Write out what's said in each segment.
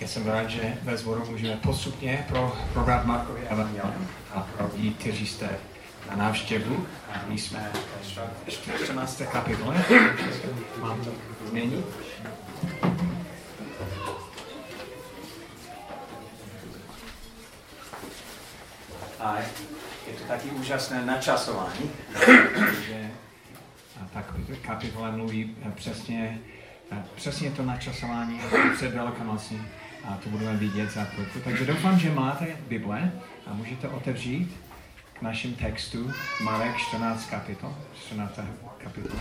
já jsem rád, že ve zboru můžeme postupně pro, probrat Markovi Evangelium a pro lidi, kteří jste na návštěvu. A my jsme v 14. kapitole. Mám to změnit. A je to taky úžasné načasování, že tak kapitola mluví přesně, přesně to načasování před Velikonocí a to budeme vidět za chvilku. Takže doufám, že máte Bible a můžete otevřít k našim textu Marek 14 kapitol, 14 kapitol.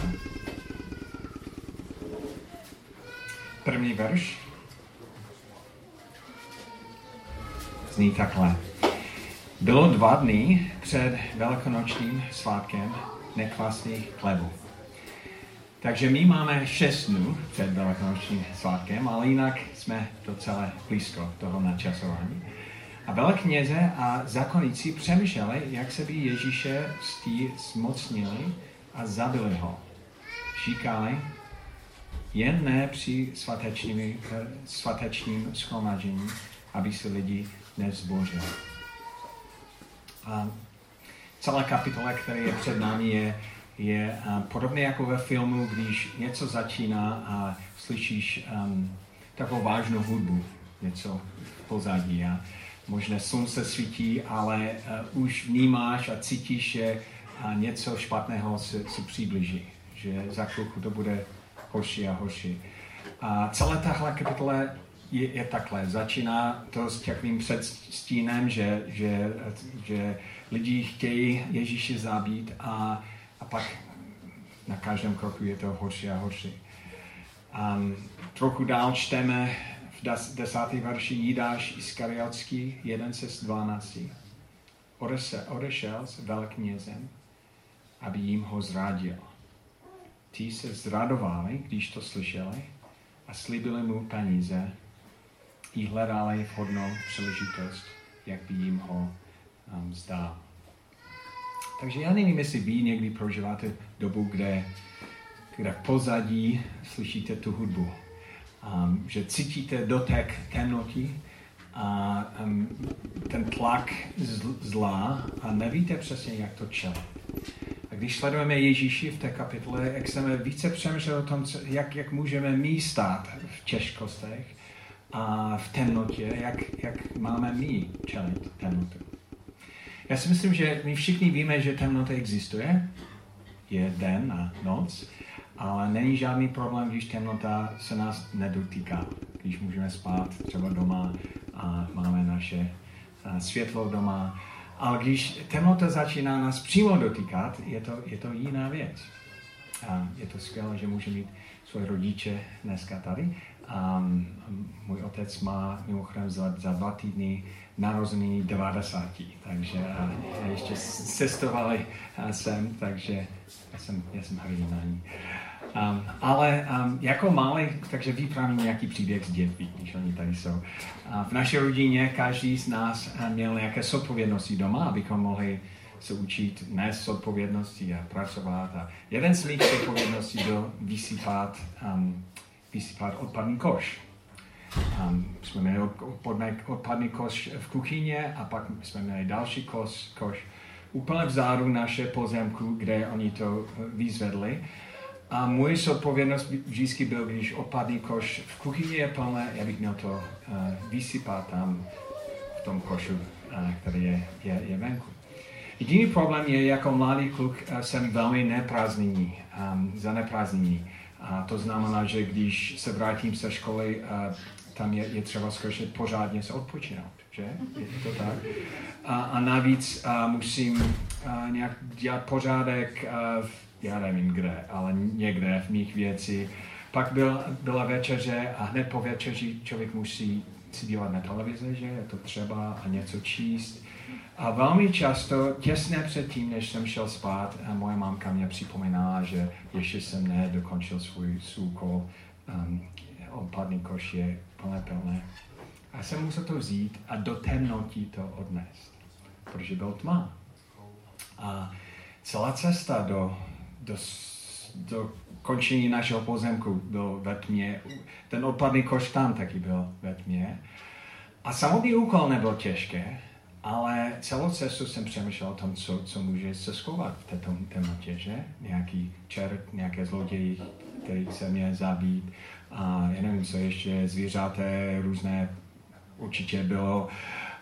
První verš zní takhle. Bylo dva dny před velikonočním svátkem nekvasných chlebů. Takže my máme šest dnů před velikonočním svátkem, ale jinak jsme docela blízko toho načasování. A velkněze a zákonníci přemýšleli, jak se by Ježíše stí zmocnili a zabili ho. Říkali, jen ne při svatečním, svatečním schromažení, aby se lidi nezbožili. A celá kapitola, která je před námi, je, je uh, podobně jako ve filmu, když něco začíná a slyšíš um, takovou vážnou hudbu, něco v pozadí a možná slunce svítí, ale uh, už vnímáš a cítíš, že uh, něco špatného se, se přiblíží, že za chvilku to bude horší a horší. A celá tahle kapitola je, je takhle. Začíná to s takovým předstínem, že, že, že lidi chtějí Ježíše zabít a, a pak na každém kroku je to horší a horší. Um, trochu dál čteme v des, desátý verši Jidáš Iskariotský, jeden se z dvanácti. Odešel s velknězem, aby jim ho zradil. Ti se zradovali, když to slyšeli a slíbili mu peníze i hledali vhodnou příležitost, jak by jim ho um, zdál. Takže já nevím, jestli vy někdy prožíváte dobu, kde, kde pozadí slyšíte tu hudbu, um, že cítíte dotek temnoty a um, ten tlak zla a nevíte přesně, jak to čelit. A když sledujeme Ježíši v té kapitole, jak chceme více přemýšlet o tom, jak, jak můžeme my stát v těžkostech, a v temnotě, jak, jak máme my čelit temnotu. Já si myslím, že my všichni víme, že temnota existuje, je den a noc, ale není žádný problém, když temnota se nás nedotýká. Když můžeme spát třeba doma a máme naše světlo doma. Ale když temnota začíná nás přímo dotýkat, je to, je to jiná věc. A je to skvělé, že můžeme mít svoje rodiče dneska tady. Um, můj otec má mimochodem za, za dva týdny narozený 90, takže a, ještě cestovali sem, takže já jsem, já jsem hrdý na ní. Um, ale um, jako malý, takže vyprávím nějaký příběh z dětství, když oni tady jsou. Uh, v naší rodině každý z nás měl nějaké zodpovědnosti doma, abychom mohli se učit nést odpovědnosti a pracovat. A jeden z mých odpovědností byl vysypat um, vysypat odpadný koš. Um, jsme měli odpadný, koš v kuchyně a pak jsme měli další koš, koš úplně vzadu naše pozemku, kde oni to vyzvedli. A můj zodpovědnost vždycky byl, když odpadný koš v kuchyni je plné, já bych měl to uh, vysypat tam v tom košu, uh, který je, je, je venku. Jediný problém je, jako mladý kluk uh, jsem velmi neprázdný, um, zaneprázdněný. A to znamená, že když se vrátím ze školy, a tam je, je třeba skutečně pořádně se odpočinout, že? Je to tak? A, a navíc a musím a nějak dělat pořádek, a, já nevím kde, ale někde v mých věcí. Pak byl, byla večeře a hned po večeři člověk musí si dívat na televizi, že je to třeba a něco číst. A velmi často, těsně předtím, než jsem šel spát, moje mámka mě připomínala, že ještě jsem nedokončil svůj úkol, um, odpadný koš je plné plné. A jsem musel to vzít a do temnotí to odnést, protože byl tma. A celá cesta do, do, do končení našeho pozemku byl ve tmě. Ten odpadný koš tam taky byl ve tmě. A samotný úkol nebyl těžké, ale celou cestu jsem přemýšlel o tom, co, co může se schovat v této tématě, že? Nějaký čert, nějaké zloději, který se mě zabít. A já nevím, co ještě, zvířaté, různé určitě bylo.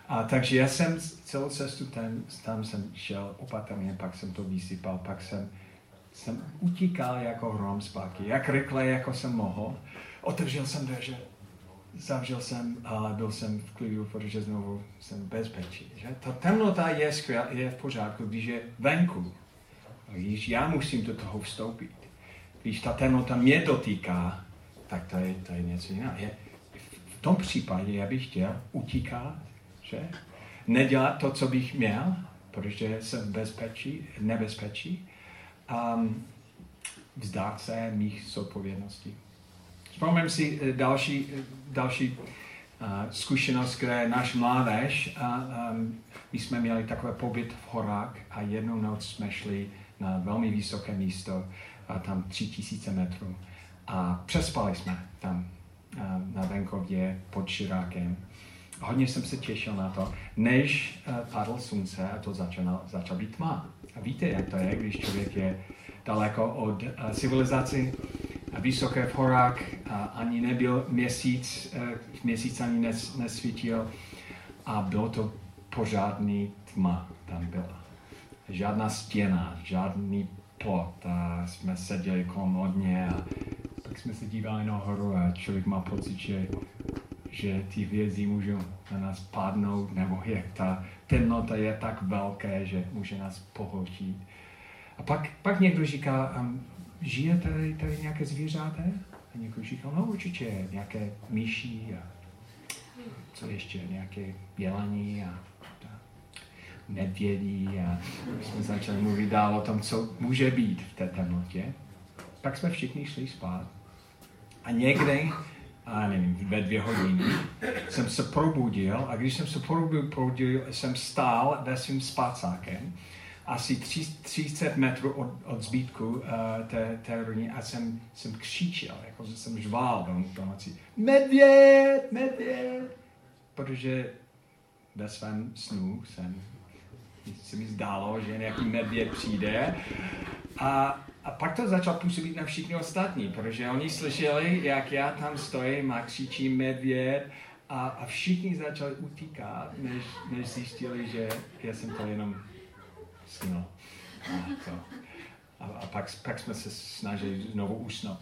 A takže já jsem celou cestu tam, tam jsem šel opatrně, pak jsem to vysypal, pak jsem, jsem utíkal jako hrom zpátky, jak rychle, jako jsem mohl. Otevřel jsem dveře, zavřel jsem a byl jsem v klidu, protože znovu jsem bezpečí. Že? Ta temnota je, skvěl, je v pořádku, když je venku. Když já musím do toho vstoupit. Když ta temnota mě dotýká, tak to je, to je něco jiného. Je, v tom případě já bych chtěl utíkat, že? nedělat to, co bych měl, protože jsem v bezpečí, nebezpečí, a vzdát se mých zodpovědností. Vzpomínám si eh, další, eh, další uh, zkušenost, kde náš mládež, a um, my jsme měli takové pobyt v horách a jednu noc jsme šli na velmi vysoké místo, a tam tři tisíce metrů. A přespali jsme tam uh, na venkově pod Širákem. Hodně jsem se těšil na to, než uh, padlo slunce a to začalo, začal být tma. A víte, jak to je, když člověk je daleko od uh, civilizace, vysoké v horách, ani nebyl měsíc, měsíc ani nes, nesvítil a bylo to pořádný tma tam byla. Žádná stěna, žádný plot a jsme seděli kolem a pak jsme se dívali nahoru a člověk má pocit, že, že ty věci můžou na nás padnout, nebo jak ta temnota je tak velké, že může nás pohltit. A pak, pak někdo říká, um, žije tady, tady nějaké zvířáte? A někdo říká, no určitě, nějaké myší a co ještě, nějaké jelaní a medvědí a jsme začali mluvit dál o tom, co může být v té temnotě. Pak jsme všichni šli spát. A někdy, a nevím, ve dvě hodiny, jsem se probudil a když jsem se probudil, jsem stál ve svým spacákem asi 300 metrů od, od zbytku uh, té, té rodiny a jsem, jsem křičel, jako že jsem žvál do, do noci. Medvěd, medvěd! Protože ve svém snu jsem se mi zdálo, že nějaký medvěd přijde. A, a pak to začal působit na všichni ostatní, protože oni slyšeli, jak já tam stojím a křičím medvěd a, a všichni začali utíkat, než, než zjistili, že já jsem to jenom snil. A, to. a, a pak, pak jsme se snažili znovu usnout.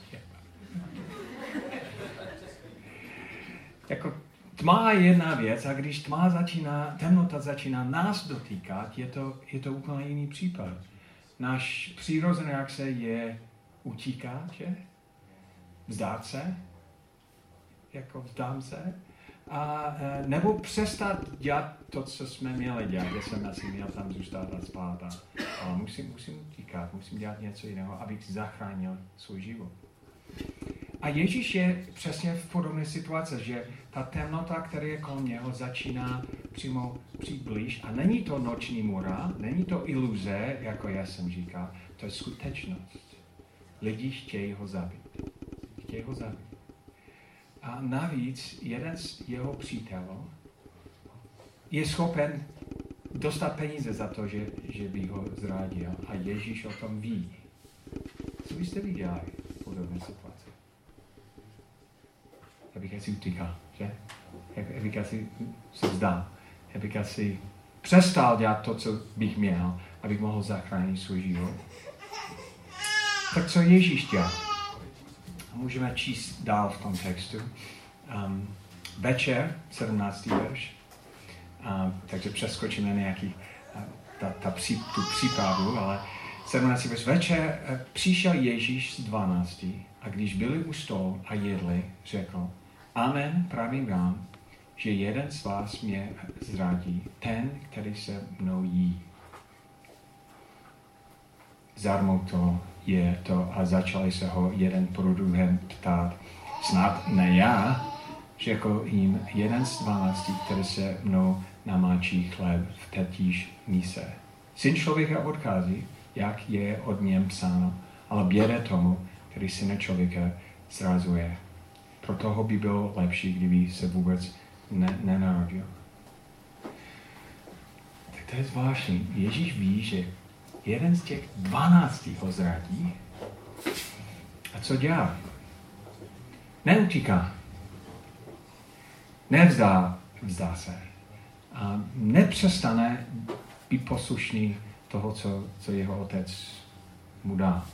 jako Tma je jedna věc a když tma začíná, temnota začíná nás dotýkat, je to, je to úplně jiný případ. Náš přirozená reakce je utíkat, že? Vzdát se, jako vzdám se, a, e, nebo přestat dělat to, co jsme měli dělat. Já jsem asi měl tam zůstat a spát, a, ale musím, musím utíkat, musím dělat něco jiného, abych zachránil svůj život. A Ježíš je přesně v podobné situaci, že ta temnota, která je kolem něho, začíná přímo přiblíž. A není to noční mura, není to iluze, jako já jsem říkal, to je skutečnost. Lidi chtějí ho zabít. Chtějí ho zabít. A navíc jeden z jeho přítelů je schopen dostat peníze za to, že, že by ho zradil. A Ježíš o tom ví. Co byste viděli v podobné situaci? Bych asi utíkal, že? Asi se bych asi přestal dělat to, co bych měl, abych mohl zachránit svůj život. Tak co Ježíš dělal? Můžeme číst dál v tom textu. Um, večer, 17. verš, um, takže přeskočíme nějaký uh, ta, ta pří, tu případu, ale 17. verš. Večer uh, přišel Ježíš z 12. a když byli u stolu a jedli, řekl, Amen, pravím vám, že jeden z vás mě zradí, ten, který se mnou jí. Zarmouto je to a začali se ho jeden pro druhém ptát. Snad ne já, řekl jim jeden z dvanácti, který se mnou namáčí chleb v tetíž míse. Syn člověka odchází, jak je od něm psáno, ale běda tomu, který syna člověka zrazuje. Pro toho by bylo lepší, kdyby se vůbec ne, nenarodil. Tak to je zvláštní. Ježíš ví, že jeden z těch dvanácti ho zradí. A co dělá? Neutíká. Nevzdá vzdá se. A nepřestane být poslušný toho, co, co jeho otec mu dá.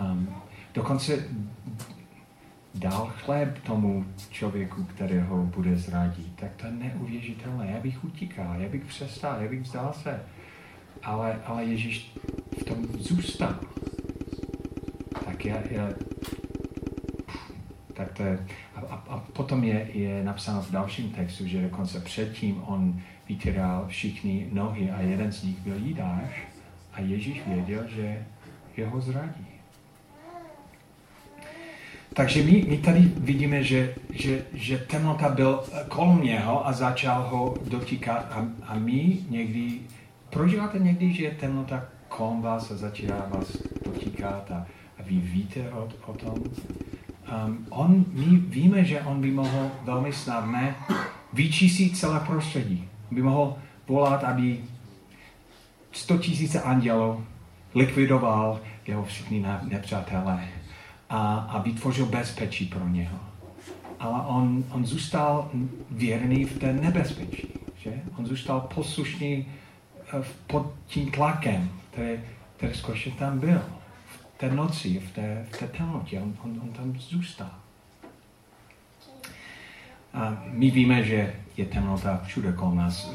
Um, dokonce dal chléb tomu člověku, kterého bude zradit. Tak to je neuvěřitelné. Já bych utíkal, já bych přestal, já bych vzdal se. Ale, ale Ježíš v tom zůstal. Tak já, já tak to je, a, a, a potom je, je napsáno v dalším textu, že dokonce předtím on vytíral všichni nohy a jeden z nich byl Jidáš a Ježíš věděl, že jeho zradí. Takže my, my tady vidíme, že, že, že temnota byl kolem něho a začal ho dotýkat a, a my někdy, prožíváte někdy, že je temnota kolem vás a začíná vás dotýkat a, a vy víte o, o tom? Um, on, my víme, že on by mohl velmi snadné vyčísit celé prostředí. By mohl volat, aby 100 tisíce andělů likvidoval jeho všichni nepřátelé a, a vytvořil bezpečí pro něho. Ale on, on zůstal věrný v té nebezpečí. Že? On zůstal poslušný eh, pod tím tlakem, který, který skutečně tam byl. V té noci, v té, v té temnotě. On, on, on tam zůstal. A my víme, že je temnota všude kolem nás.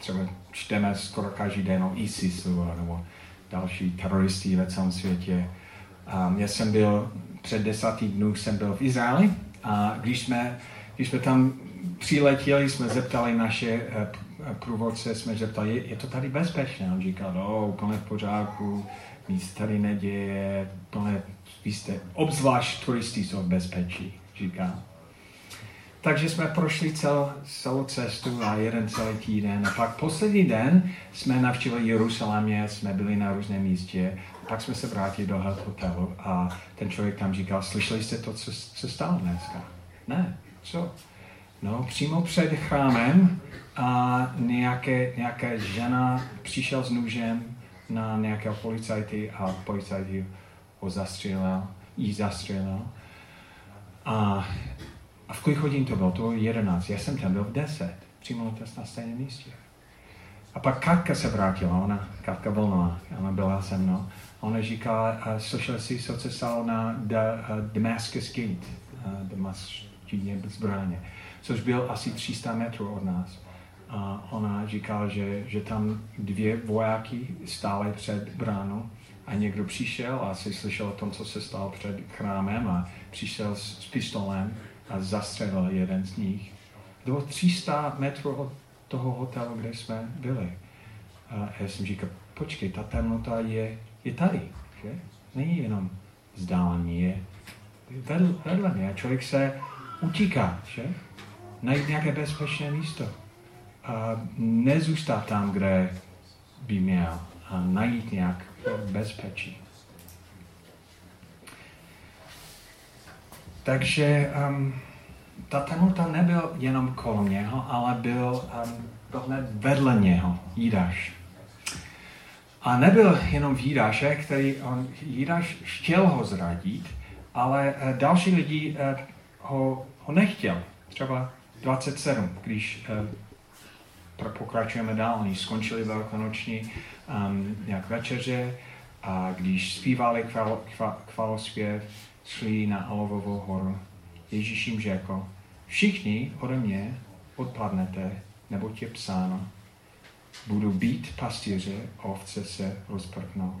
Třeba čteme skoro každý den o ISISu nebo další teroristi ve celém světě. Um, já jsem byl, před desátý dnů jsem byl v Izraeli a když jsme, když jsme tam přiletěli, jsme zeptali naše uh, průvodce, jsme zeptali, je, je to tady bezpečné? On říkal, no, úplně v pořádku, nic tady neděje, plné, vy jste, obzvlášť turisti jsou v bezpečí, říká. Takže jsme prošli cel, celou cestu a jeden celý týden. A pak poslední den jsme navštívili Jeruzalémě, jsme byli na různém místě. A pak jsme se vrátili do hotelu a ten člověk tam říkal, slyšeli jste to, co se stalo dneska? Ne, co? No, přímo před chrámem a nějaké, nějaká žena přišel s nůžem na nějakého policajty a policajt ho zastřelil, jí zastřelil. A a v kolik hodin to bylo? To bylo 11. Já jsem tam byl v 10. Přímo na stejném místě. A pak Katka se vrátila, ona, Katka Volnová, ona byla se mnou. Ona říkala, uh, slyšeli si, co se stalo na Damascus Gate, uh, Damascus zbraně, což byl asi 300 metrů od nás. A ona říkala, že, že tam dvě vojáky stály před bránou a někdo přišel a si slyšel o tom, co se stalo před chrámem a přišel s, s pistolem a zastřelil jeden z nich. Bylo 300 metrů od toho hotelu, kde jsme byli. A já jsem říkal, počkej, ta temnota je, je tady, že? Není jenom vzdálený, je vedle, vedle mě. Člověk se utíká, že? Najít nějaké bezpečné místo. A nezůstat tam, kde by měl. A najít nějak bezpečí. Takže um, ta temnota nebyl jenom kolem něho, ale byl, um, hned vedle něho, Jídáš. A nebyl jenom Jídáše, který on, Jídáš chtěl ho zradit, ale uh, další lidi uh, ho, ho nechtěl. Třeba 27, když uh, pokračujeme dál, oni skončili velkonoční um, nějak večeře a když zpívali chval, chval, chvalospěv, šli na Alovovou horu. Ježíš jim řekl, všichni ode mě odpadnete, nebo tě psáno, budu být pastýře, ovce se rozprknou.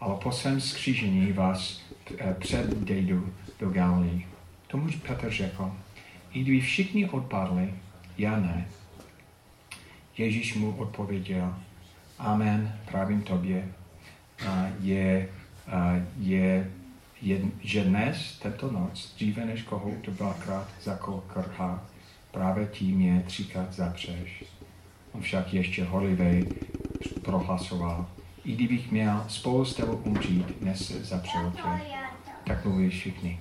Ale po svém skřížení vás eh, předejdu do Galilei. Tomu Petr řekl, i kdyby všichni odpadli, já ne. Ježíš mu odpověděl, Amen, pravím tobě, je, je že dnes, tento noc, dříve než kohout dvakrát zakokrhá, právě tím je třikrát zapřeš. On však ještě horlivě prohlasoval, i kdybych měl spolu s tebou umřít, dnes se zapřel tak mluví všichni.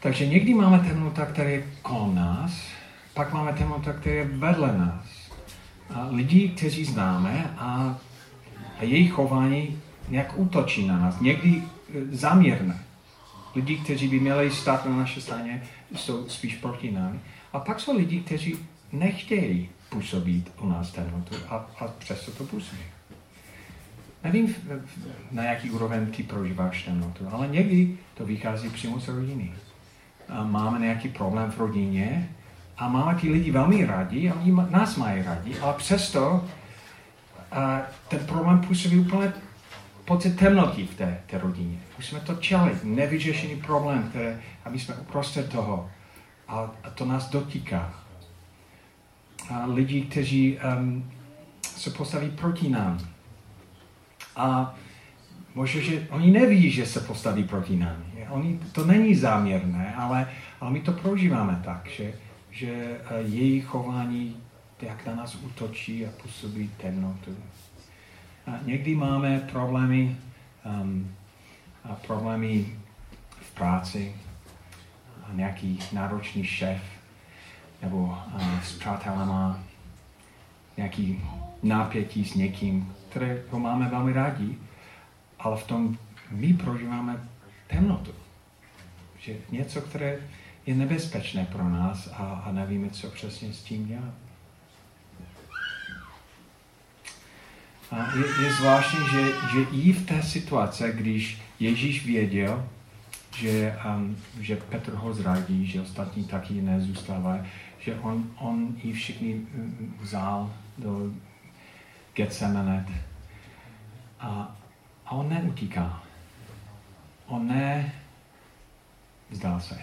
Takže někdy máme temnota, která je kolem nás, pak máme temnota, která je vedle nás. A lidi, kteří známe a, a jejich chování nějak útočí na nás. Někdy e, zaměrné. Lidi, kteří by měli stát na naší straně, jsou spíš proti nám. A pak jsou lidi, kteří nechtějí působit u nás temnotu a, a přesto to působí. Nevím, na jaký úroveň ty prožíváš temnotu, ale někdy to vychází přímo z rodiny. A máme nějaký problém v rodině a máme ty lidi velmi rádi a oni nás mají rádi, ale přesto a ten problém působí úplně pocit temnoty v té, té rodině. Musíme to čelit, nevyřešený problém, které, aby jsme uprostřed toho. A, a to nás dotýká. A lidi, kteří um, se postaví proti nám. A možná, že oni neví, že se postaví proti nám. Oni, to není záměrné, ale, ale my to prožíváme tak, že, že eh, její chování jak na nás útočí a působí temnotu. Někdy máme problémy, um, a problémy v práci, a nějaký náročný šéf, nebo uh, s přátelama, nějaký nápětí s někým, které ho máme velmi rádi, ale v tom my prožíváme temnotu. Že něco, které je nebezpečné pro nás a, a nevíme, co přesně s tím dělat. A je, je zvláštní, že, že i v té situaci, když Ježíš věděl, že, um, že Petr ho zradí, že ostatní taky nezůstávají, že on, on i všichni vzal do Getsemanet a, a on neutíká. On ne vzdál se.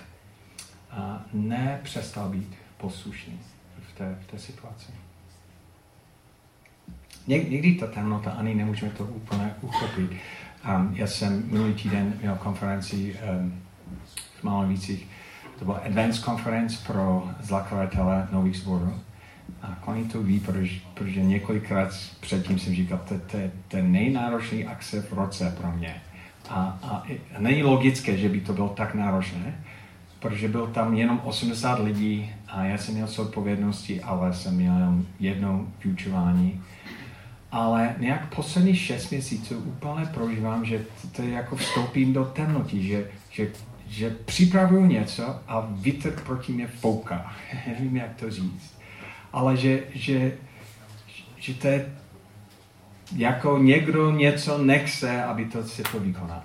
A ne přestal být poslušný v té, v té situaci. Někdy ta temnota, ani nemůžeme to úplně uchopit. Um, já jsem minulý týden měl konferenci um, v Malovících. To byla Advanced Conference pro zakladatele nových zborů. A oni to ví, protože, protože několikrát předtím jsem říkal, to, je nejnáročnější akce v roce pro mě. A, a, není logické, že by to bylo tak náročné, protože byl tam jenom 80 lidí a já jsem měl odpovědnosti, ale jsem měl jenom jedno vyučování ale nějak poslední šest měsíců úplně prožívám, že to je jako vstoupím do temnoty, že, že, že připravuju něco a vítr proti mě fouká. Nevím, jak to říct. Ale že, že, že to je jako někdo něco nechce, aby to se to vykonalo.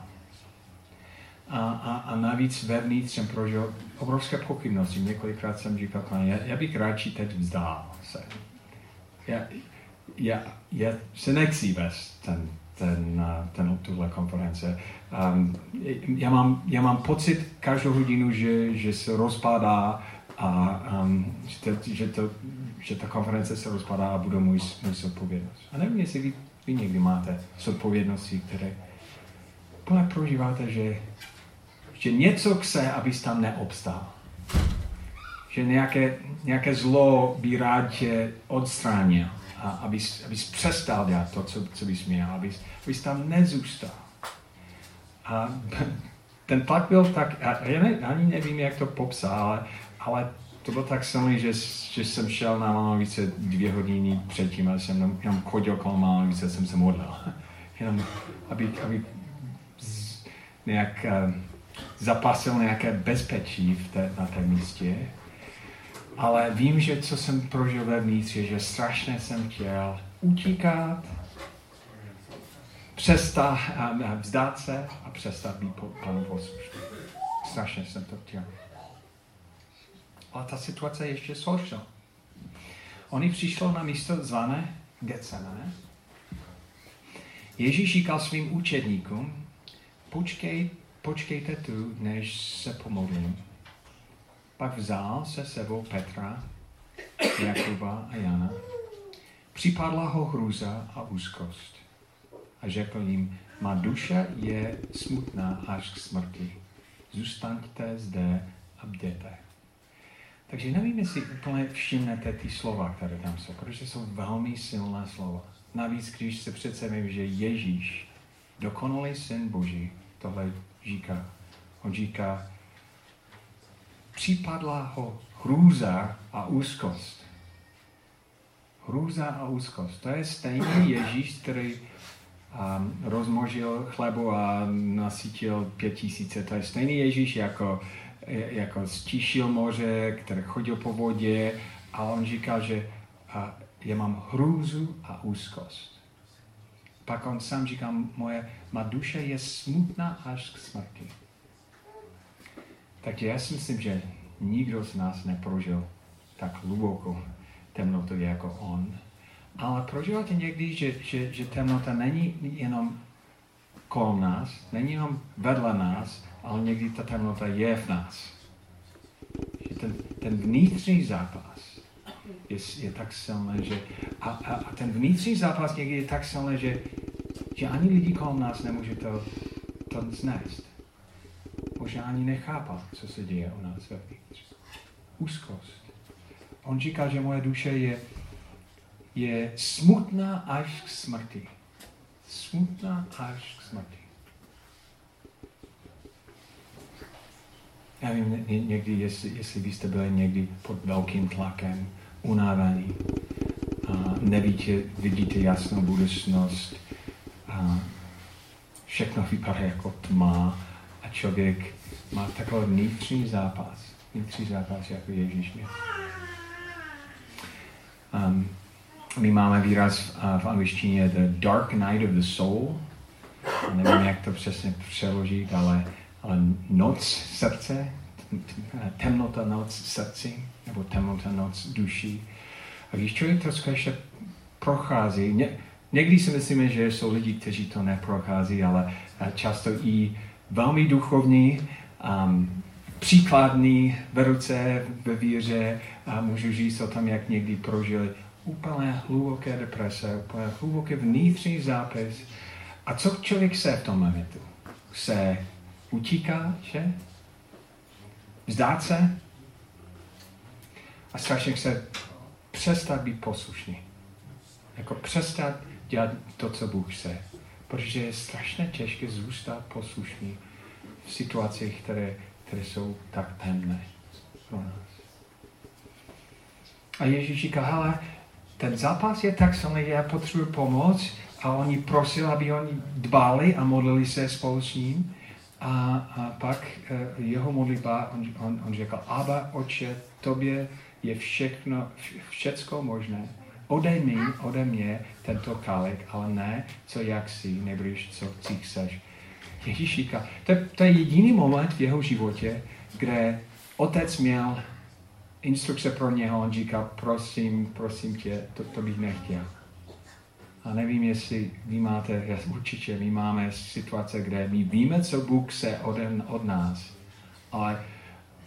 A, a, a navíc vevnitř jsem prožil obrovské pochybnosti. Několikrát jsem říkal, já, já bych radši teď vzdál se. Já, já, já se nechci vést ten, ten, ten, tuhle konference. Um, já, mám, já mám pocit každou hodinu, že, že se rozpadá a um, že, to, že, to, že ta konference se rozpadá a bude můj, můj zodpovědnost. A nevím, jestli vy, vy někdy máte zodpovědnosti, které úplně prožíváte, že, že něco chce, abys tam neobstál. Že nějaké, nějaké zlo by rád tě odstránil a abys, abys přestal dělat to, co, co bys měl, abys, abys tam nezůstal. A ten tlak byl tak, já ne, ani nevím, jak to popsat, ale, ale to bylo tak silný, že, že jsem šel na Malovice dvě hodiny předtím, ale jsem jenom, chodil kolem Malovice, jsem se modlil. Jenom, aby, aby nějak uh, zapasil nějaké bezpečí v té, na té místě ale vím, že co jsem prožil vevnitř, je, že strašně jsem chtěl utíkat, přestat, vzdát se a přestat být panu poslušný. Strašně jsem to chtěl. Ale ta situace je ještě složila. Oni přišli na místo zvané Getsemane. Ježíš říkal svým učedníkům, počkej, počkejte tu, než se pomodlím. Pak vzal se sebou Petra, Jakuba a Jana. Připadla ho hruza a úzkost. A řekl jim, má duše je smutná až k smrti. Zůstaňte zde a bděte. Takže nevím, jestli úplně všimnete ty slova, které tam jsou, protože jsou velmi silné slova. navíc, když se představím, že Ježíš, dokonalý syn Boží, tohle říká. On říká, připadla ho hrůza a úzkost. Hrůza a úzkost. To je stejný Ježíš, který um, rozmožil chlebu a nasytil pět tisíce. To je stejný Ježíš, jako, jako stíšil moře, který chodil po vodě a on říkal, že a, já mám hrůzu a úzkost. Pak on sám říká, moje má duše je smutná až k smrti. Takže já si myslím, že nikdo z nás neprožil tak hlubokou temnotu jako on. Ale prožíváte někdy, že, že, že temnota není jenom kolem nás, není jenom vedle nás, ale někdy ta temnota je v nás. Že ten, ten vnitřní zápas je, je tak silný, že a, a, a ten vnitřní zápas někdy je tak silný, že, že ani lidi kolem nás nemůže to, to znést. Možná ani nechápat, co se děje u nás vevnitř. Úzkost. On říká, že moje duše je, je smutná až k smrti. Smutná až k smrti. Já vím někdy, jestli, jestli byste byli někdy pod velkým tlakem, unavený, a nevíte, vidíte jasnou budoucnost, a všechno vypadá jako tma a člověk má takový vnitřní zápas, vnitřní zápas, jako Ježíš měl. Um, my máme výraz v, v angličtině The Dark Night of the Soul. Nevím, jak to přesně přeložit, ale, ale noc srdce, temnota noc srdci, nebo temnota noc duší. A když člověk to ještě prochází, ně, někdy si myslíme, že jsou lidi, kteří to neprochází, ale často i velmi duchovní, um, příkladný v ruce, ve víře a můžu říct o tom, jak někdy prožili úplně hluboké deprese, úplně hluboké vnitřní zápis. A co člověk se v tom momentu? Se utíká, že? Vzdát se? A strašně se přestat být poslušný. Jako přestat dělat to, co Bůh chce. Protože je strašně těžké zůstat poslušný v situacích, které, které jsou tak temné pro nás. A Ježíš říká, hele, ten zápas je tak silný, já potřebuji pomoc a oni prosili, aby oni dbali a modlili se spolu s ním. A, a pak uh, jeho modlitba, on, on, on řekl, Aba, oče, tobě je všechno, všecko možné. Odej mi, ode mě tento kalik, ale ne, co jak si, nebudeš, co chceš. Ježíš říká, to, to je jediný moment v jeho životě, kde otec měl instrukce pro něho, on říká, prosím, prosím tě, to, to bych nechtěl. A nevím, jestli vy máte, určitě my máme situace, kde my víme, co Bůh se od, od nás, ale,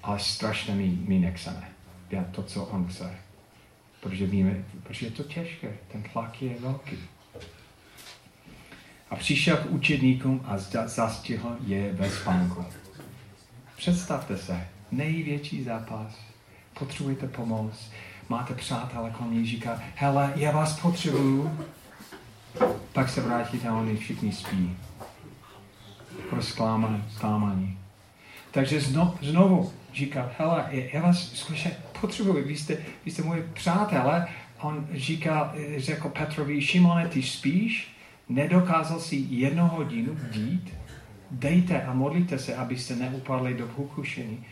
ale strašně my, my nechceme dělat to, co On chce. Protože víme, protože je to těžké, ten tlak je velký. A přišel k učedníkům a zastihl je ve spánku. Představte se, největší zápas potřebujete pomoc, máte přátelé kolem říká, hele, já vás potřebuju, pak se vrátíte a oni všichni spí. Jako zklámaní. Takže znovu, znovu říká, hele, já vás skutečně potřebuji, vy jste, vy jste moje přátelé. On říká, řekl Petrovi, Šimone, ty spíš? Nedokázal si jednu hodinu dít? Dejte a modlite se, abyste neupadli do pokušení.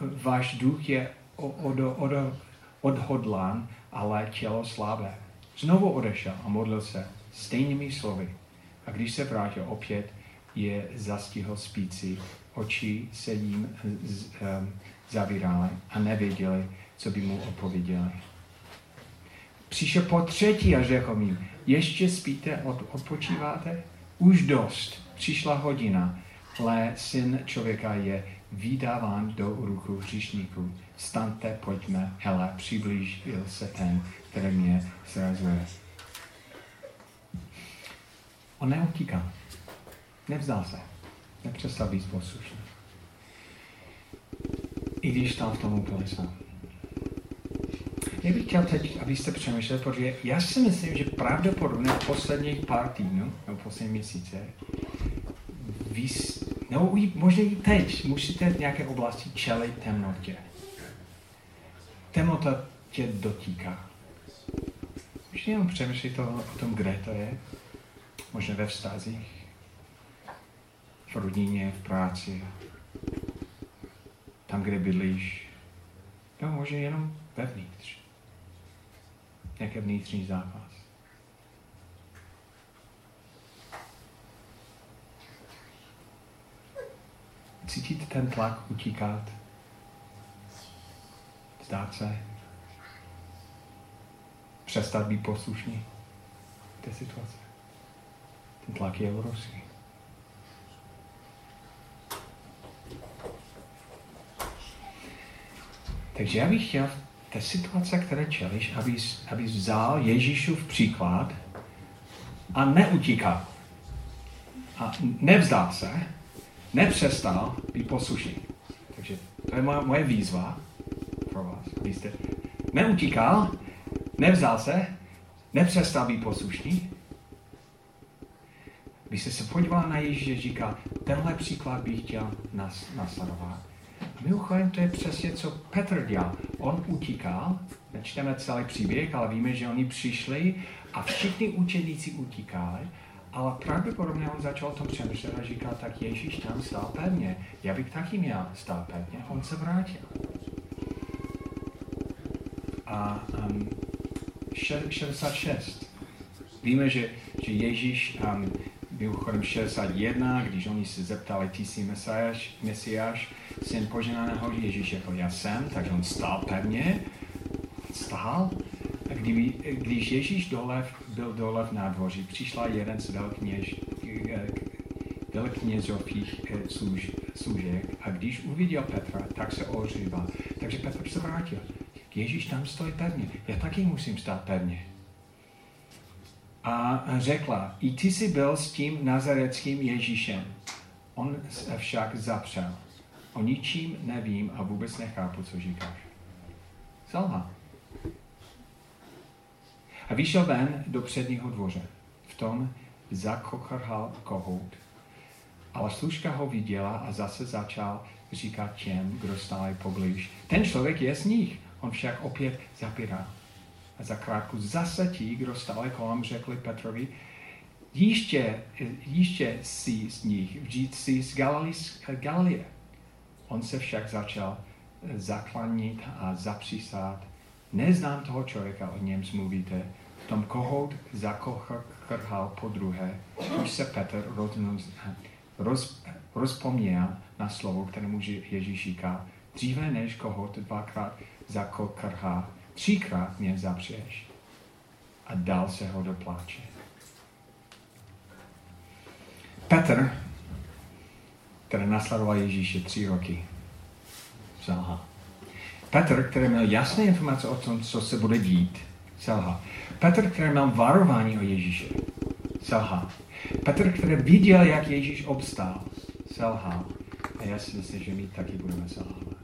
Váš duch je od, od, odhodlán, ale tělo slabé. Znovu odešel a modlil se stejnými slovy. A když se vrátil opět, je zastihl spící, oči se jim zavíraly a nevěděli, co by mu odpověděli. Přišel po třetí a řekl mi, ještě spíte, od, odpočíváte? Už dost, přišla hodina, ale syn člověka je vydáván do ruku hříšníků. Staňte, pojďme, hele, přiblížil se ten, který mě zrazuje. On neutíká. Nevzdal se. Nepřestal být poslušný. I když tam v tom úplně sám. já bych chtěl teď, abyste přemýšleli, protože já si myslím, že pravděpodobně v posledních pár týdnů, nebo poslední měsíce, vy, nebo možná i teď, musíte v nějaké oblasti čelit temnotě. Temnota tě dotýká. Už jenom přemýšlít o, o tom, kde to je. Možná ve vztazích, v rodině, v práci, tam, kde bydlíš. No, možná jenom vevnitř. Nějaký vnitřní zápas. Cítíte ten tlak utíkat? Zdát se? Přestat být poslušný té situace. Ten tlak je obrovský. Takže já bych chtěl té situace, které čelíš, abys, abys vzal Ježíšův příklad a neutíkal. A nevzdal se, nepřestal být poslušný. Takže to je moje, moje výzva pro vás, abyste neutíkal, nevzal se, nepřestal být poslušný. Když se podíval na Ježíše, říká, tenhle příklad bych chtěl nas, nasledovat. Mimochodem, to je přesně, co Petr dělal. On utíkal, nečteme celý příběh, ale víme, že oni přišli a všichni učeníci utíkali, ale pravděpodobně on začal o tom přemýšlet a říkal, tak Ježíš tam stál pevně. Já bych taky měl stát pevně. On se vrátil. A um, 66. Víme, že, že Ježíš um, byl chodem 61, když oni se zeptali, ty jsi mesiáš, mesiáš, syn poženaného Ježíš jako já jsem, takže on stál pevně, stál. A kdyby, když Ježíš dole, byl dole v nádvoří, přišla jeden z velkněž, velknězových eh, služ, služek a když uviděl Petra, tak se ohříval. Takže Petr se vrátil. Ježíš tam stojí pevně. Já taky musím stát pevně. A řekla, i ty jsi byl s tím nazareckým Ježíšem. On se však zapřel. O ničím nevím a vůbec nechápu, co říkáš. Selha. A vyšel ven do předního dvoře. V tom zakochrhal kohout. Ale služka ho viděla a zase začal říkat těm, kdo stáli poblíž. Ten člověk je z nich. On však opět zapíral. A za krátku zase ti, kdo stáli kolem, řekli Petrovi, ještě, ještě si z nich, vždyť jsi z Galilie. On se však začal zaklanit a zapřísát. Neznám toho člověka, o něm mluvíte. Tom kohout zakochrhal po druhé. Už se Petr roz, rozpomněl na slovo, které mu Ježíš říká. Dříve než kohout dvakrát zakochrhá, třikrát mě zapřeš. A dal se ho do pláče. Petr který nasledoval Ježíše tři roky. Selha. Petr, který měl jasné informace o tom, co se bude dít, selha. Petr, který měl varování o Ježíše, selha. Petr, který viděl, jak Ježíš obstál, selha. A já si myslím, že my taky budeme selhávat.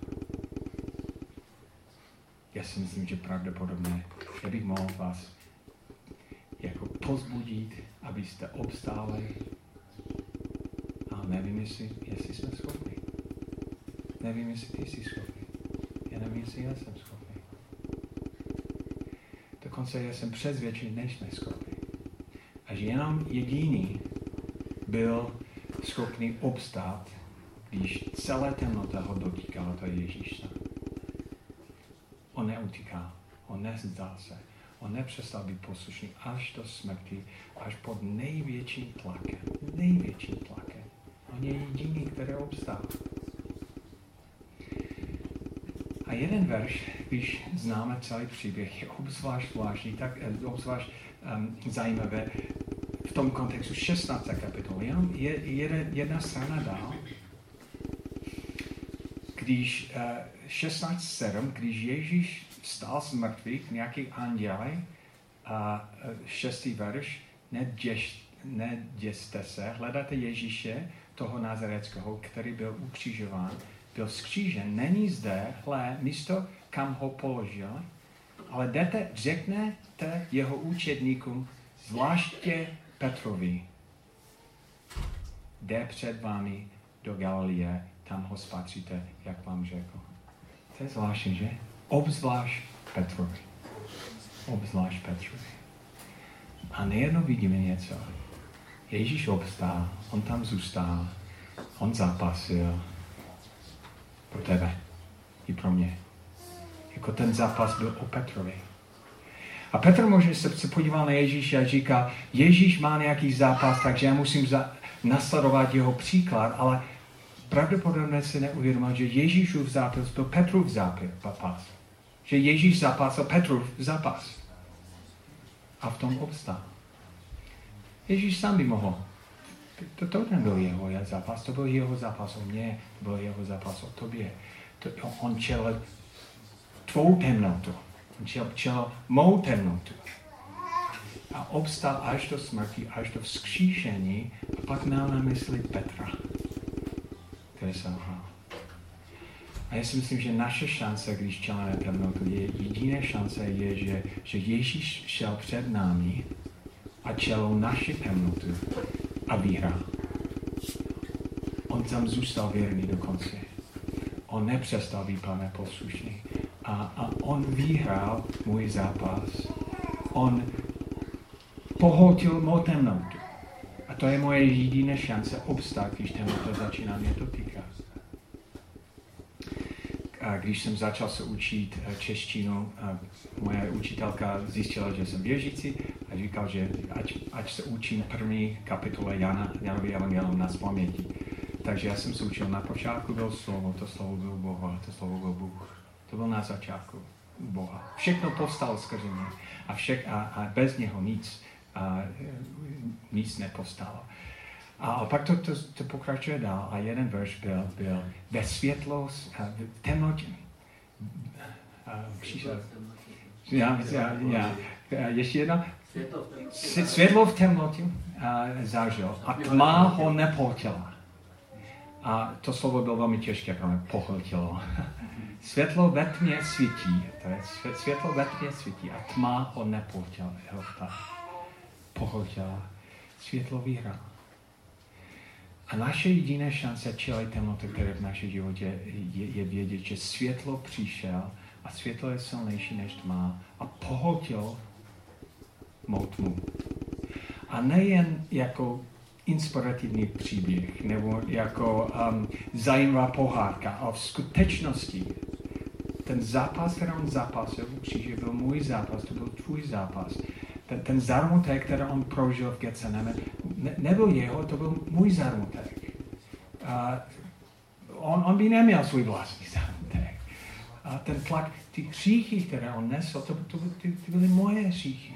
Já si myslím, že pravděpodobně, já bych mohl vás jako pozbudit, abyste obstáli nevím, jestli, jestli jsme schopni. Nevím, jestli ty jsi schopný. Já nevím, jestli já jsem schopný. Dokonce já jsem přesvědčený, nejsme schopni. A že jenom jediný byl schopný obstát, když celé temnota ho dotýkala, to je Ježíš On neutíkal, on nezdal se, on nepřestal být poslušný až do smrti, až pod největším tlakem, největším tlakem. On je jediný, který obstál. A jeden verš, když známe celý příběh, je obzvlášť zvláštní, tak eh, obzvlášť um, zajímavé v tom kontextu 16. kapitoly. Jenom je, je, jedna strana dál, když uh, eh, 16.7, když Ježíš stál z mrtvých, nějaký anděli, a uh, šestý verš, neděš, neděste se, hledáte Ježíše, toho Nazareckého, který byl ukřižován, byl skřížen. Není zde, hle, místo, kam ho položil, Ale jdete, řeknete jeho účetníkům, zvláště Petrovi, jde před vámi do Galileje, tam ho spatříte, jak vám řekl. To je zvláštní, že? Obzvlášť Petrovi. Obzvlášť Petrovi. A nejednou vidíme něco. Ježíš obstál, on tam zůstal, on zápasil pro tebe i pro mě. Jako ten zápas byl o Petrovi. A Petr možná se, podíval na Ježíše a říká, Ježíš má nějaký zápas, takže já musím za, nasledovat jeho příklad, ale pravděpodobně se neuvědomil, že Ježíšův zápas byl Petrův zápas. Že Ježíš zápasil Petrův zápas. A v tom obstál. Ježíš sám by mohl. To, to nebyl jeho zápas, to byl jeho zápas o mě, to byl jeho zápas o tobě. To, on čel tvou temnotu. On čel, čel mou temnotu. A obstal až do smrti, až do vzkříšení a pak měl na mysli Petra, který se hrál. A já si myslím, že naše šance, když čelíme temnotu, je jediná šance je, že, že Ježíš šel před námi a čelou naši temnotu a vyhrál. On tam zůstal věrný do konce. On nepřestal být pane poslušný. A, a on vyhrál můj zápas. On pohotil mou temnotu. A to je moje jediná šance obstát, když temnota začíná mě dotýkat. Když jsem začal se učit eh, češtinu, moje učitelka zjistila, že jsem věřící a říkal, že ať, ať se učím první kapitole Jana, Janovi Evangelium na paměti. Takže já jsem se učil, na počátku byl slovo, to slovo byl Boh, a to slovo byl Bůh. To byl na začátku Boha. Všechno povstalo skrze mě a, a, a bez něho nic, a, nic nepostalo. A pak to, to, to pokračuje dál a jeden verš byl, byl ve světlo, v temnotě. Já, já, já, ještě jedno. Světlo v temnotě zažil a tma ho nepotila. A to slovo bylo velmi těžké pro mě, pohltilo. Světlo ve tmě svítí, to je světlo ve tmě svítí a tma ho nepotila. Pohltila. Světlo vyhrál. A naše jediná šance čelit temnoty, které v našem životě je, je vědět, že světlo přišel a světlo je silnější než tma a pohltil mou tmu. A nejen jako inspirativní příběh nebo jako um, zajímavá pohádka, ale v skutečnosti ten zápas, který on zápasil byl můj zápas, to byl tvůj zápas. Ten, ten zarmutek, který on prožil v Getseneme, ne, nebyl jeho, to byl můj zarmutek. A on, on by neměl svůj vlastní zarmutek. A ten tlak, ty hříchy, které on nesl, to, to, to, ty, ty byly moje hříchy.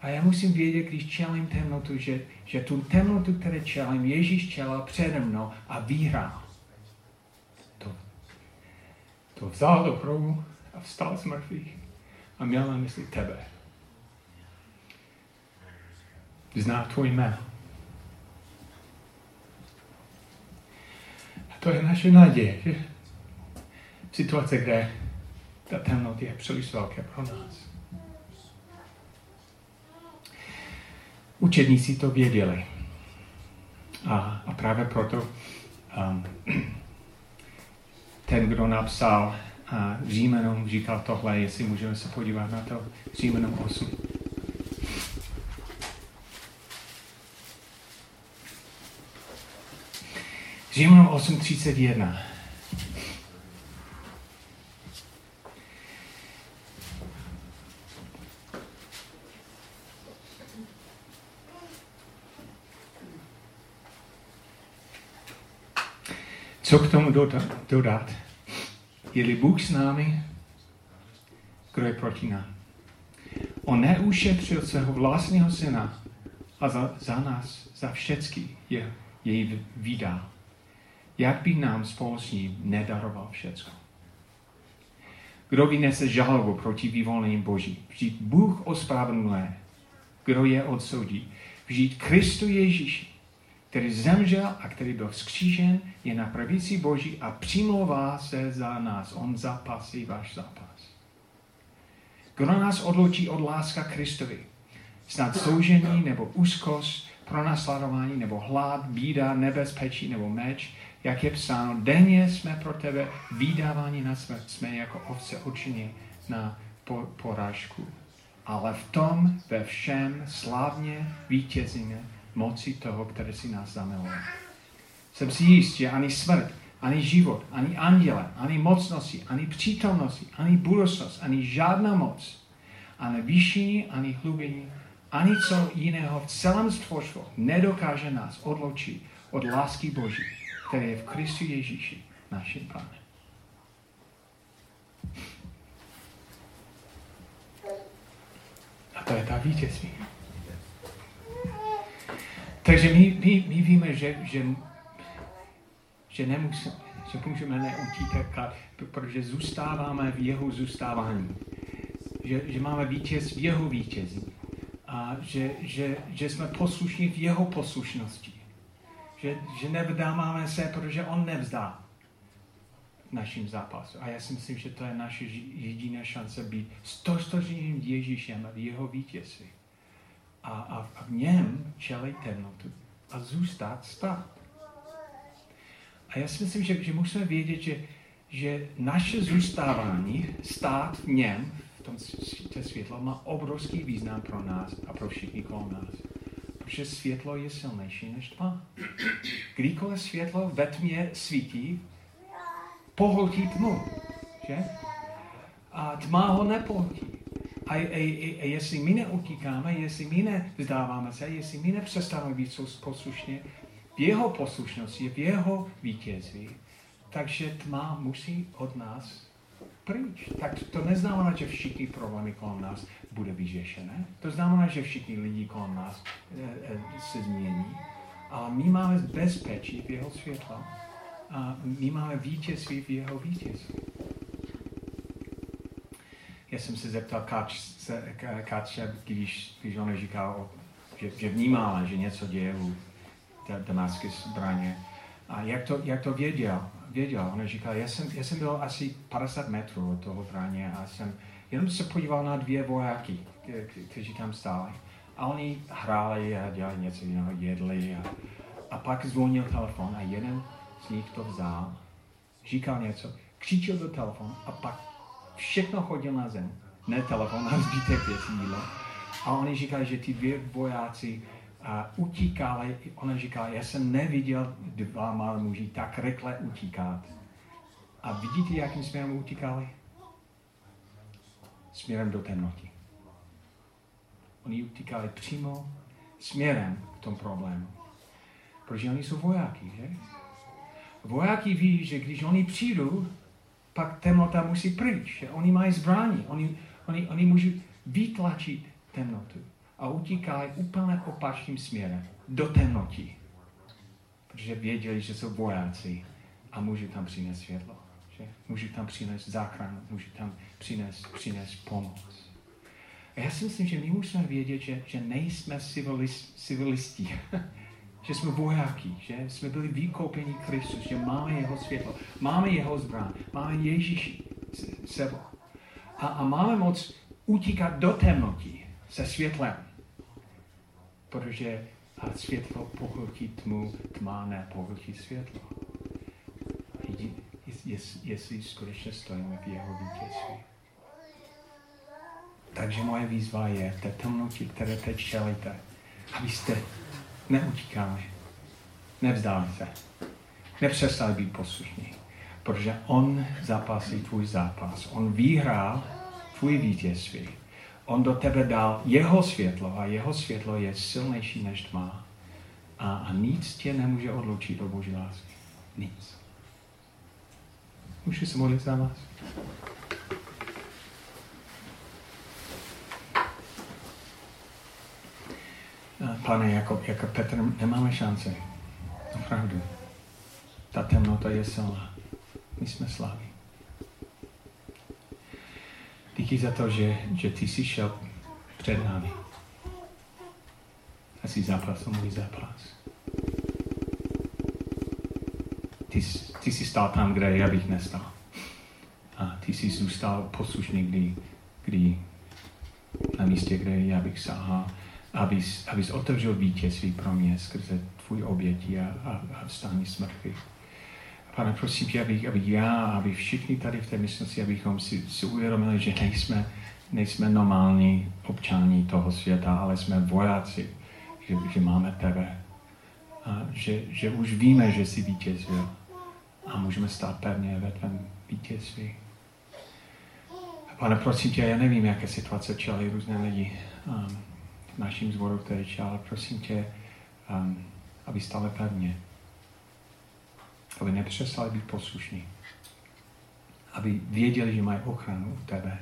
A já musím vědět, když čelím temnotu, že, že tu temnotu, které čelím, Ježíš čelal přede mnou a vyhrál. To, to vzal do hrobu a vstal z mrtvých a měl na mysli tebe. Zná tvůj jméno. A to je naše naděje, že? Situace, kde ta temnota je příliš velká pro nás. Učedníci to věděli. A, a právě proto um, ten, kdo napsal uh, Římanům, říkal tohle, jestli můžeme se podívat na to, Římanům 8. Římanům 8.31. Co k tomu dodat? Je-li Bůh s námi, kdo je proti nám? On neušetřil svého vlastního syna a za, za nás, za všechny je, jej vydal. Jak by nám spolu s ním nedaroval všecko? Kdo vynese žalobu proti vyvolení Boží? Vždyť Bůh ospravedlňuje. Kdo je odsoudí? Vždyť Kristu Ježíši který zemřel a který byl skřížen, je na pravici Boží a přimlouvá se za nás. On zapasí váš zápas. Kdo nás odloučí od láska Kristovi? Snad soužení nebo úzkost, pronásledování nebo hlad, bída, nebezpečí nebo meč, jak je psáno, denně jsme pro tebe vydáváni na smrt, jsme jako ovce určení na porážku. Ale v tom ve všem slavně vítězíme moci toho, který si nás zamiloval. Jsem si jist, že ani smrt, ani život, ani anděle, ani mocnosti, ani přítomnosti, ani budoucnost, ani žádná moc, ani výšení, ani hlubení, ani co jiného v celém stvořstvu nedokáže nás odloučit od lásky Boží, které je v Kristu Ježíši, naším Pánem. A to je ta vítězství. Takže my, my, my víme, že, že, že, nemusí, že můžeme neutíkat, protože zůstáváme v jeho zůstávání. Že, že máme vítěz v jeho vítězí. A že, že, že jsme poslušní v jeho poslušnosti. Že, že nevzdáváme se, protože on nevzdá naším zápasu. A já si myslím, že to je naše jediná šance být stostoženým Ježíšem v jeho vítězství a, a, a v něm čelit temnotu a zůstat stát. A já si myslím, že, že musíme vědět, že, že naše zůstávání, stát v něm, v tom světlo, má obrovský význam pro nás a pro všichni kolem nás. Protože světlo je silnější než tma. Kdykoliv světlo ve tmě svítí, pohltí tmu. Že? A tma ho nepohltí. A, a, a, a jestli my neutíkáme, jestli my nevzdáváme se, jestli my nepřestáváme být poslušně v jeho poslušnosti, v jeho vítězství, takže tma musí od nás pryč. Tak to neznamená, že všichni problémy kolem nás bude vyřešené. To znamená, že všichni lidi kolem nás e, e, se změní. Ale my máme bezpečí v jeho světla. A my máme vítězství v jeho vítězství. Já jsem se zeptal Katře, když, když ona říkala, že, že vnímala, že něco děje u Damasky zbraně. A jak to, jak to věděl? věděl? Ona říkala, já jsem, já jsem byl asi 50 metrů od toho zbraně a jsem jenom se podíval na dvě vojáky, kteří tam stáli. A oni hráli a dělali něco jiného, jedli. A, a pak zvonil telefon a jeden z nich to vzal, říkal něco, křičel do telefonu a pak všechno chodil na zem. Ne telefon, na zbytek věcí jídlo. A oni říkali, že ty dvě vojáci uh, utíkali. Ona říkala, já jsem neviděl dva malé muži tak rychle utíkat. A vidíte, jakým směrem utíkali? Směrem do temnoty. Oni utíkali přímo směrem k tomu problému. Protože oni jsou vojáky, že? Vojáky ví, že když oni přijdou, pak temnota musí pryč. Oni mají zbraní, oni, oni, oni můžou vytlačit temnotu a utíkají úplně opačným směrem, do temnoty. Protože věděli, že jsou vojáci a můžou tam přinést světlo. Že? Můžou tam přinést záchranu, můžou tam přinést, přinést pomoc. A já si myslím, že my musíme vědět, že, že nejsme civilist, civilisti. že jsme vojáky, že jsme byli vykoupeni Kristus, že máme jeho světlo, máme jeho zbrán, máme Ježíši sebou. A, a máme moc utíkat do temnoty se světlem. Protože světlo pohltí tmu, tma nepohltí světlo. Jestli skutečně stojíme v jeho vítězství. Takže moje výzva je té temnotě, které teď čelíte, abyste neutíkáme. Nevzdáme se. Nepřestali být poslušní. Protože on zapasí tvůj zápas. On vyhrál tvůj vítězství. On do tebe dal jeho světlo a jeho světlo je silnější než tma. A, a nic tě nemůže odloučit od Boží lásky. Nic. Můžu se modlit za vás? Pane, jako, jako Petr, nemáme šanci. Opravdu. Ta temnota je silná. My jsme slaví. Díky za to, že, že ty jsi šel před námi. A jsi zápasil můj zápas. Ty, ty jsi stál tam, kde já bych nestal. A ty jsi zůstal poslušný, kdy, kdy na místě, kde já bych sáhal, abys, abys otevřel vítězství pro mě skrze tvůj oběti a, a, a vstání smrti. Pane, prosím tě, aby, aby já, aby všichni tady v té místnosti, abychom si, si uvědomili, že nejsme, nejsme normální občaní toho světa, ale jsme vojáci, že, že máme tebe. A že, že už víme, že jsi vítězil a můžeme stát pevně ve tvém vítězství. Pane, prosím tě, já nevím, jaké situace čelí různé lidi um, v naším zboru, čel, ale prosím tě, um, aby stále pevně, aby nepřestali být poslušní, aby věděli, že mají ochranu u tebe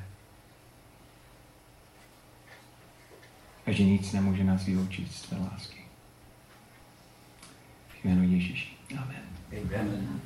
a že nic nemůže nás vyloučit z tvé lásky. V jménu Ježíši. Amen. Amen.